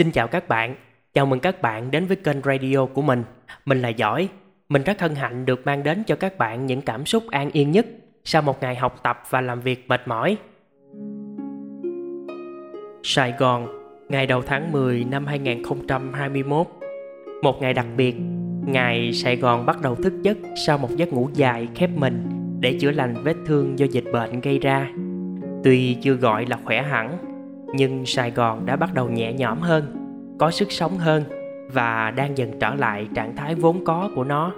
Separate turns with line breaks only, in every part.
Xin chào các bạn, chào mừng các bạn đến với kênh radio của mình. Mình là Giỏi, mình rất hân hạnh được mang đến cho các bạn những cảm xúc an yên nhất sau một ngày học tập và làm việc mệt mỏi. Sài Gòn, ngày đầu tháng 10 năm 2021 Một ngày đặc biệt, ngày Sài Gòn bắt đầu thức giấc sau một giấc ngủ dài khép mình để chữa lành vết thương do dịch bệnh gây ra. Tuy chưa gọi là khỏe hẳn, nhưng Sài Gòn đã bắt đầu nhẹ nhõm hơn, có sức sống hơn và đang dần trở lại trạng thái vốn có của nó.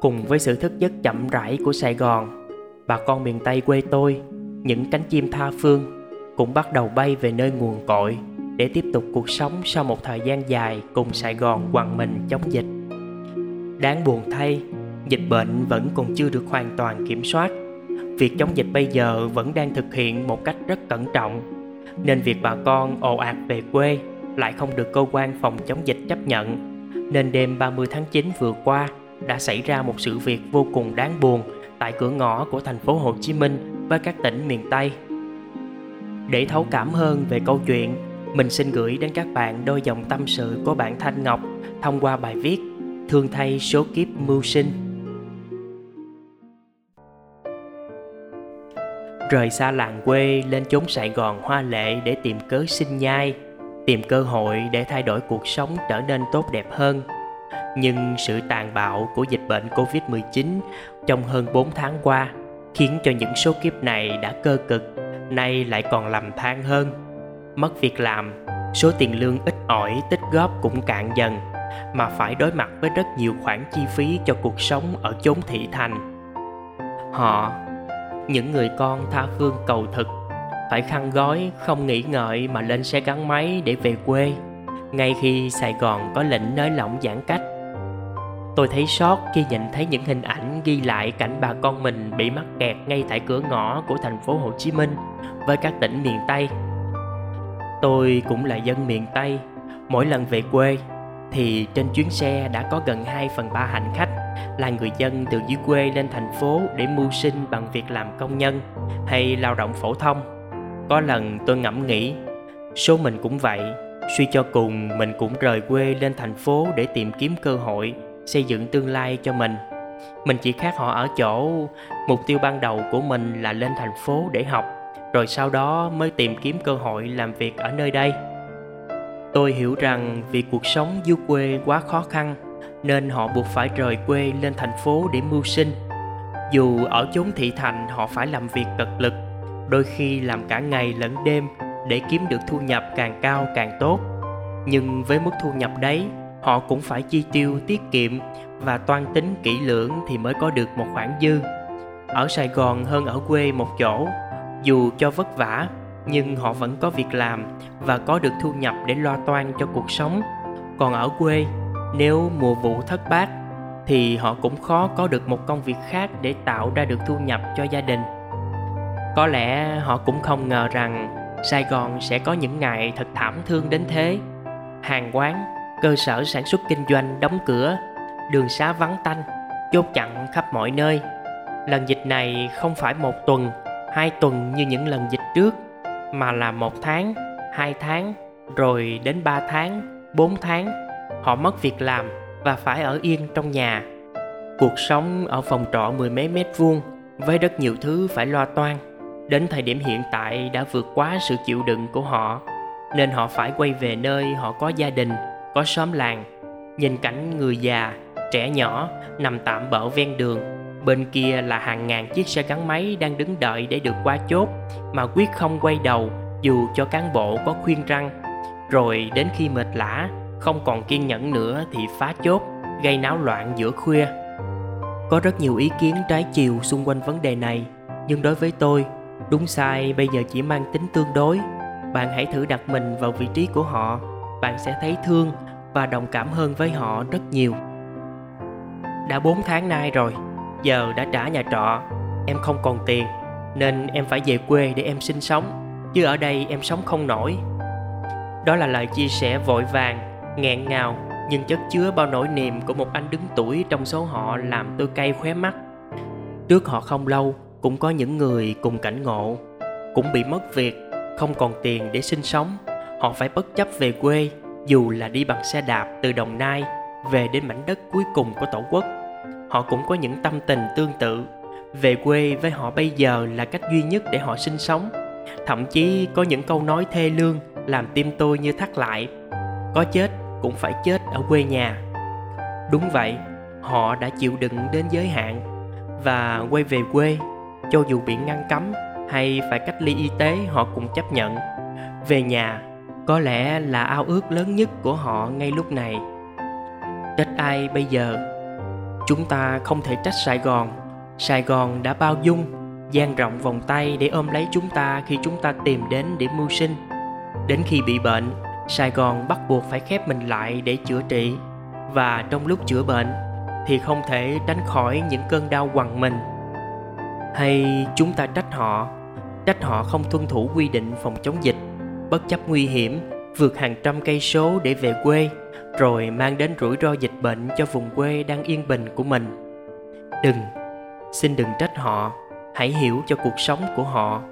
Cùng với sự thức giấc chậm rãi của Sài Gòn, bà con miền Tây quê tôi, những cánh chim tha phương cũng bắt đầu bay về nơi nguồn cội để tiếp tục cuộc sống sau một thời gian dài cùng Sài Gòn quằn mình chống dịch. Đáng buồn thay, dịch bệnh vẫn còn chưa được hoàn toàn kiểm soát. Việc chống dịch bây giờ vẫn đang thực hiện một cách rất cẩn trọng, nên việc bà con ồ ạt về quê lại không được cơ quan phòng chống dịch chấp nhận. Nên đêm 30 tháng 9 vừa qua đã xảy ra một sự việc vô cùng đáng buồn tại cửa ngõ của thành phố Hồ Chí Minh với các tỉnh miền Tây. Để thấu cảm hơn về câu chuyện, mình xin gửi đến các bạn đôi dòng tâm sự của bạn Thanh Ngọc thông qua bài viết Thương thay số kiếp mưu sinh. Rời xa làng quê lên chốn Sài Gòn hoa lệ để tìm cớ sinh nhai, tìm cơ hội để thay đổi cuộc sống trở nên tốt đẹp hơn. Nhưng sự tàn bạo của dịch bệnh Covid-19 trong hơn 4 tháng qua khiến cho những số kiếp này đã cơ cực, nay lại còn làm than hơn. Mất việc làm, số tiền lương ít ỏi tích góp cũng cạn dần, mà phải đối mặt với rất nhiều khoản chi phí cho cuộc sống ở chốn thị thành. Họ, những người con tha phương cầu thực, phải khăn gói không nghĩ ngợi mà lên xe gắn máy để về quê, ngay khi Sài Gòn có lệnh nới lỏng giãn cách. Tôi thấy sót khi nhìn thấy những hình ảnh ghi lại cảnh bà con mình bị mắc kẹt ngay tại cửa ngõ của thành phố Hồ Chí Minh với các tỉnh miền Tây. Tôi cũng là dân miền Tây, mỗi lần về quê thì trên chuyến xe đã có gần 2 phần 3 hành khách là người dân từ dưới quê lên thành phố để mưu sinh bằng việc làm công nhân hay lao động phổ thông. Có lần tôi ngẫm nghĩ, số mình cũng vậy, suy cho cùng mình cũng rời quê lên thành phố để tìm kiếm cơ hội xây dựng tương lai cho mình mình chỉ khác họ ở chỗ mục tiêu ban đầu của mình là lên thành phố để học rồi sau đó mới tìm kiếm cơ hội làm việc ở nơi đây tôi hiểu rằng vì cuộc sống dưới quê quá khó khăn nên họ buộc phải rời quê lên thành phố để mưu sinh. Dù ở chốn thị thành, họ phải làm việc cật lực, đôi khi làm cả ngày lẫn đêm để kiếm được thu nhập càng cao càng tốt. Nhưng với mức thu nhập đấy, họ cũng phải chi tiêu tiết kiệm và toan tính kỹ lưỡng thì mới có được một khoản dư. Ở sài gòn hơn ở quê một chỗ, dù cho vất vả, nhưng họ vẫn có việc làm và có được thu nhập để lo toan cho cuộc sống. Còn ở quê nếu mùa vụ thất bát, thì họ cũng khó có được một công việc khác để tạo ra được thu nhập cho gia đình. Có lẽ họ cũng không ngờ rằng sài gòn sẽ có những ngày thật thảm thương đến thế. Hàng quán, cơ sở sản xuất kinh doanh đóng cửa, đường xá vắng tanh, chốt chặn khắp mọi nơi. Lần dịch này không phải một tuần, hai tuần như những lần dịch trước, mà là một tháng, hai tháng, rồi đến ba tháng, bốn tháng họ mất việc làm và phải ở yên trong nhà. Cuộc sống ở phòng trọ mười mấy mét vuông với rất nhiều thứ phải lo toan. Đến thời điểm hiện tại đã vượt quá sự chịu đựng của họ, nên họ phải quay về nơi họ có gia đình, có xóm làng. Nhìn cảnh người già, trẻ nhỏ nằm tạm bỡ ven đường, bên kia là hàng ngàn chiếc xe gắn máy đang đứng đợi để được qua chốt, mà quyết không quay đầu dù cho cán bộ có khuyên răng. Rồi đến khi mệt lã không còn kiên nhẫn nữa thì phá chốt, gây náo loạn giữa khuya. Có rất nhiều ý kiến trái chiều xung quanh vấn đề này, nhưng đối với tôi, đúng sai, bây giờ chỉ mang tính tương đối. Bạn hãy thử đặt mình vào vị trí của họ, bạn sẽ thấy thương và đồng cảm hơn với họ rất nhiều. Đã 4 tháng nay rồi, giờ đã trả nhà trọ, em không còn tiền, nên em phải về quê để em sinh sống, chứ ở đây em sống không nổi. Đó là lời chia sẻ vội vàng nghẹn ngào, nhưng chất chứa bao nỗi niềm của một anh đứng tuổi trong số họ làm tôi cay khóe mắt trước họ không lâu, cũng có những người cùng cảnh ngộ cũng bị mất việc, không còn tiền để sinh sống họ phải bất chấp về quê, dù là đi bằng xe đạp từ Đồng Nai về đến mảnh đất cuối cùng của Tổ quốc. Họ cũng có những tâm tình tương tự. Về quê với họ bây giờ là cách duy nhất để họ sinh sống. Thậm chí có những câu nói thê lương làm tim tôi như thắt lại. Có chết cũng phải chết ở quê nhà. Đúng vậy, họ đã chịu đựng đến giới hạn và quay về quê cho dù bị ngăn cấm hay phải cách ly y tế họ cũng chấp nhận. Về nhà có lẽ là ao ước lớn nhất của họ ngay lúc này. Trách ai bây giờ? Chúng ta không thể trách sài gòn. Sài gòn đã bao dung dang rộng vòng tay để ôm lấy chúng ta khi chúng ta tìm đến để mưu sinh. Đến khi bị bệnh sài gòn bắt buộc phải khép mình lại để chữa trị. Và trong lúc chữa bệnh, thì không thể tránh khỏi những cơn đau quằn mình. Hay chúng ta trách họ trách họ không tuân thủ quy định phòng chống dịch, bất chấp nguy hiểm, vượt hàng trăm cây số để về quê, rồi mang đến rủi ro dịch bệnh cho vùng quê đang yên bình của mình. Đừng, xin đừng trách họ, hãy hiểu cho cuộc sống của họ.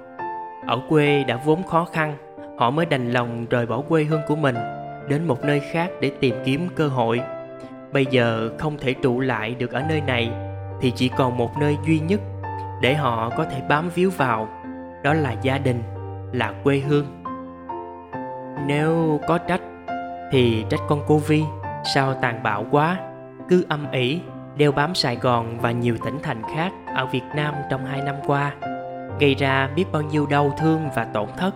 Ở quê đã vốn khó khăn họ mới đành lòng rời bỏ quê hương của mình, đến một nơi khác để tìm kiếm cơ hội. Bây giờ không thể trụ lại được ở nơi này, thì chỉ còn một nơi duy nhất để họ có thể bám víu vào, đó là gia đình, là quê hương. Nếu có trách, thì trách con cô vi, sao tàn bạo quá, cứ âm ỉ, đeo bám sài gòn và nhiều tỉnh thành khác ở việt nam trong hai năm qua, gây ra biết bao nhiêu đau thương và tổn thất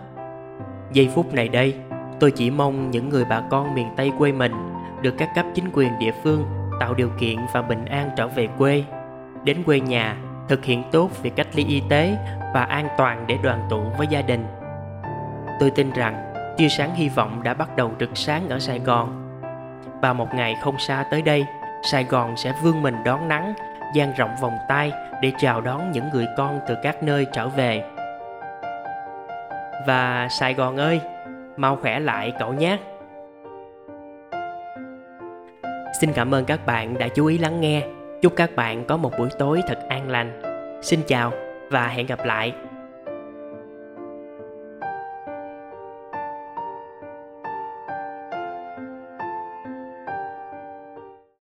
giây phút này đây, tôi chỉ mong những người bà con miền tây quê mình được các cấp chính quyền địa phương tạo điều kiện và bình an trở về quê. Đến quê nhà, thực hiện tốt việc cách ly y tế và an toàn để đoàn tụ với gia đình. Tôi tin rằng tia sáng hy vọng đã bắt đầu rực sáng ở sài gòn. Và một ngày không xa tới đây, sài gòn sẽ vươn mình đón nắng, dang rộng vòng tay để chào đón những người con từ các nơi trở về và sài gòn ơi. Mau khỏe lại cậu nhé. Xin cảm ơn các bạn đã chú ý lắng nghe. Chúc các bạn có một buổi tối thật an lành. Xin chào và hẹn gặp lại.